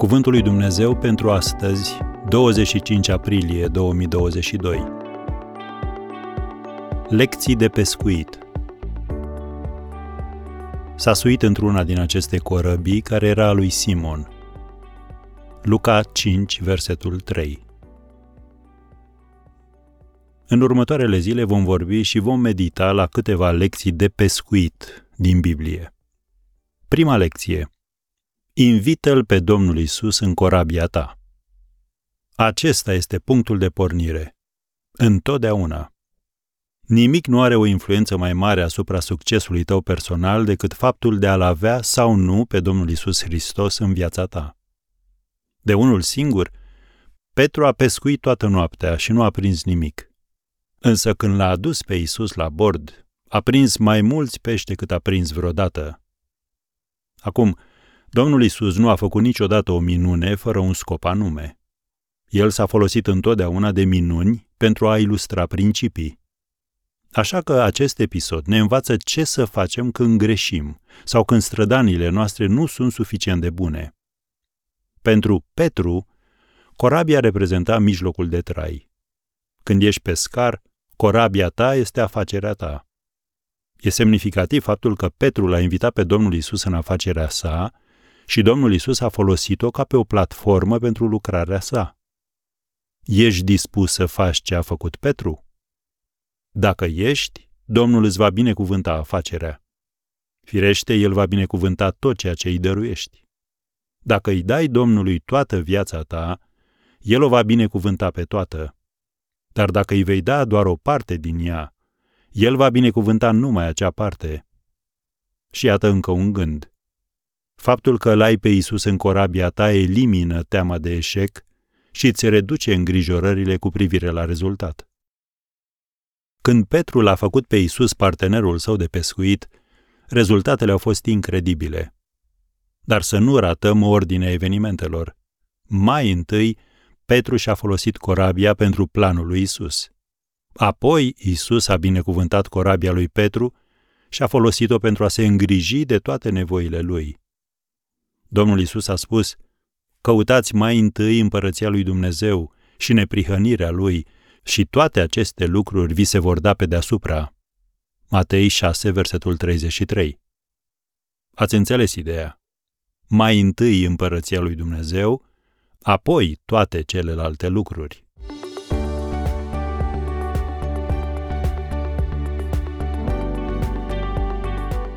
Cuvântul lui Dumnezeu pentru astăzi, 25 aprilie 2022. Lecții de pescuit. S-a suit într-una din aceste corăbii care era a lui Simon. Luca 5, versetul 3. În următoarele zile vom vorbi și vom medita la câteva lecții de pescuit din Biblie. Prima lecție. Invită-L pe Domnul Isus în corabia ta. Acesta este punctul de pornire. Întotdeauna. Nimic nu are o influență mai mare asupra succesului tău personal decât faptul de a-L avea sau nu pe Domnul Isus Hristos în viața ta. De unul singur, Petru a pescuit toată noaptea și nu a prins nimic. Însă când l-a adus pe Isus la bord, a prins mai mulți pești decât a prins vreodată. Acum, Domnul Isus nu a făcut niciodată o minune fără un scop anume. El s-a folosit întotdeauna de minuni pentru a ilustra principii. Așa că acest episod ne învață ce să facem când greșim sau când strădanile noastre nu sunt suficient de bune. Pentru Petru, corabia reprezenta mijlocul de trai. Când ești pescar, corabia ta este afacerea ta. E semnificativ faptul că Petru l-a invitat pe Domnul Isus în afacerea sa și Domnul Isus a folosit-o ca pe o platformă pentru lucrarea sa. Ești dispus să faci ce a făcut Petru? Dacă ești, Domnul îți va binecuvânta afacerea. Firește, El va binecuvânta tot ceea ce îi dăruiești. Dacă îi dai Domnului toată viața ta, El o va binecuvânta pe toată. Dar dacă îi vei da doar o parte din ea, El va binecuvânta numai acea parte. Și iată încă un gând. Faptul că l-ai pe Isus în corabia ta elimină teama de eșec și îți reduce îngrijorările cu privire la rezultat. Când Petru l-a făcut pe Isus partenerul său de pescuit, rezultatele au fost incredibile. Dar să nu ratăm ordinea evenimentelor. Mai întâi, Petru și-a folosit corabia pentru planul lui Isus. Apoi, Isus a binecuvântat corabia lui Petru și a folosit-o pentru a se îngriji de toate nevoile lui. Domnul Isus a spus, căutați mai întâi împărăția lui Dumnezeu și neprihănirea lui și toate aceste lucruri vi se vor da pe deasupra. Matei 6, versetul 33. Ați înțeles ideea? Mai întâi împărăția lui Dumnezeu, apoi toate celelalte lucruri.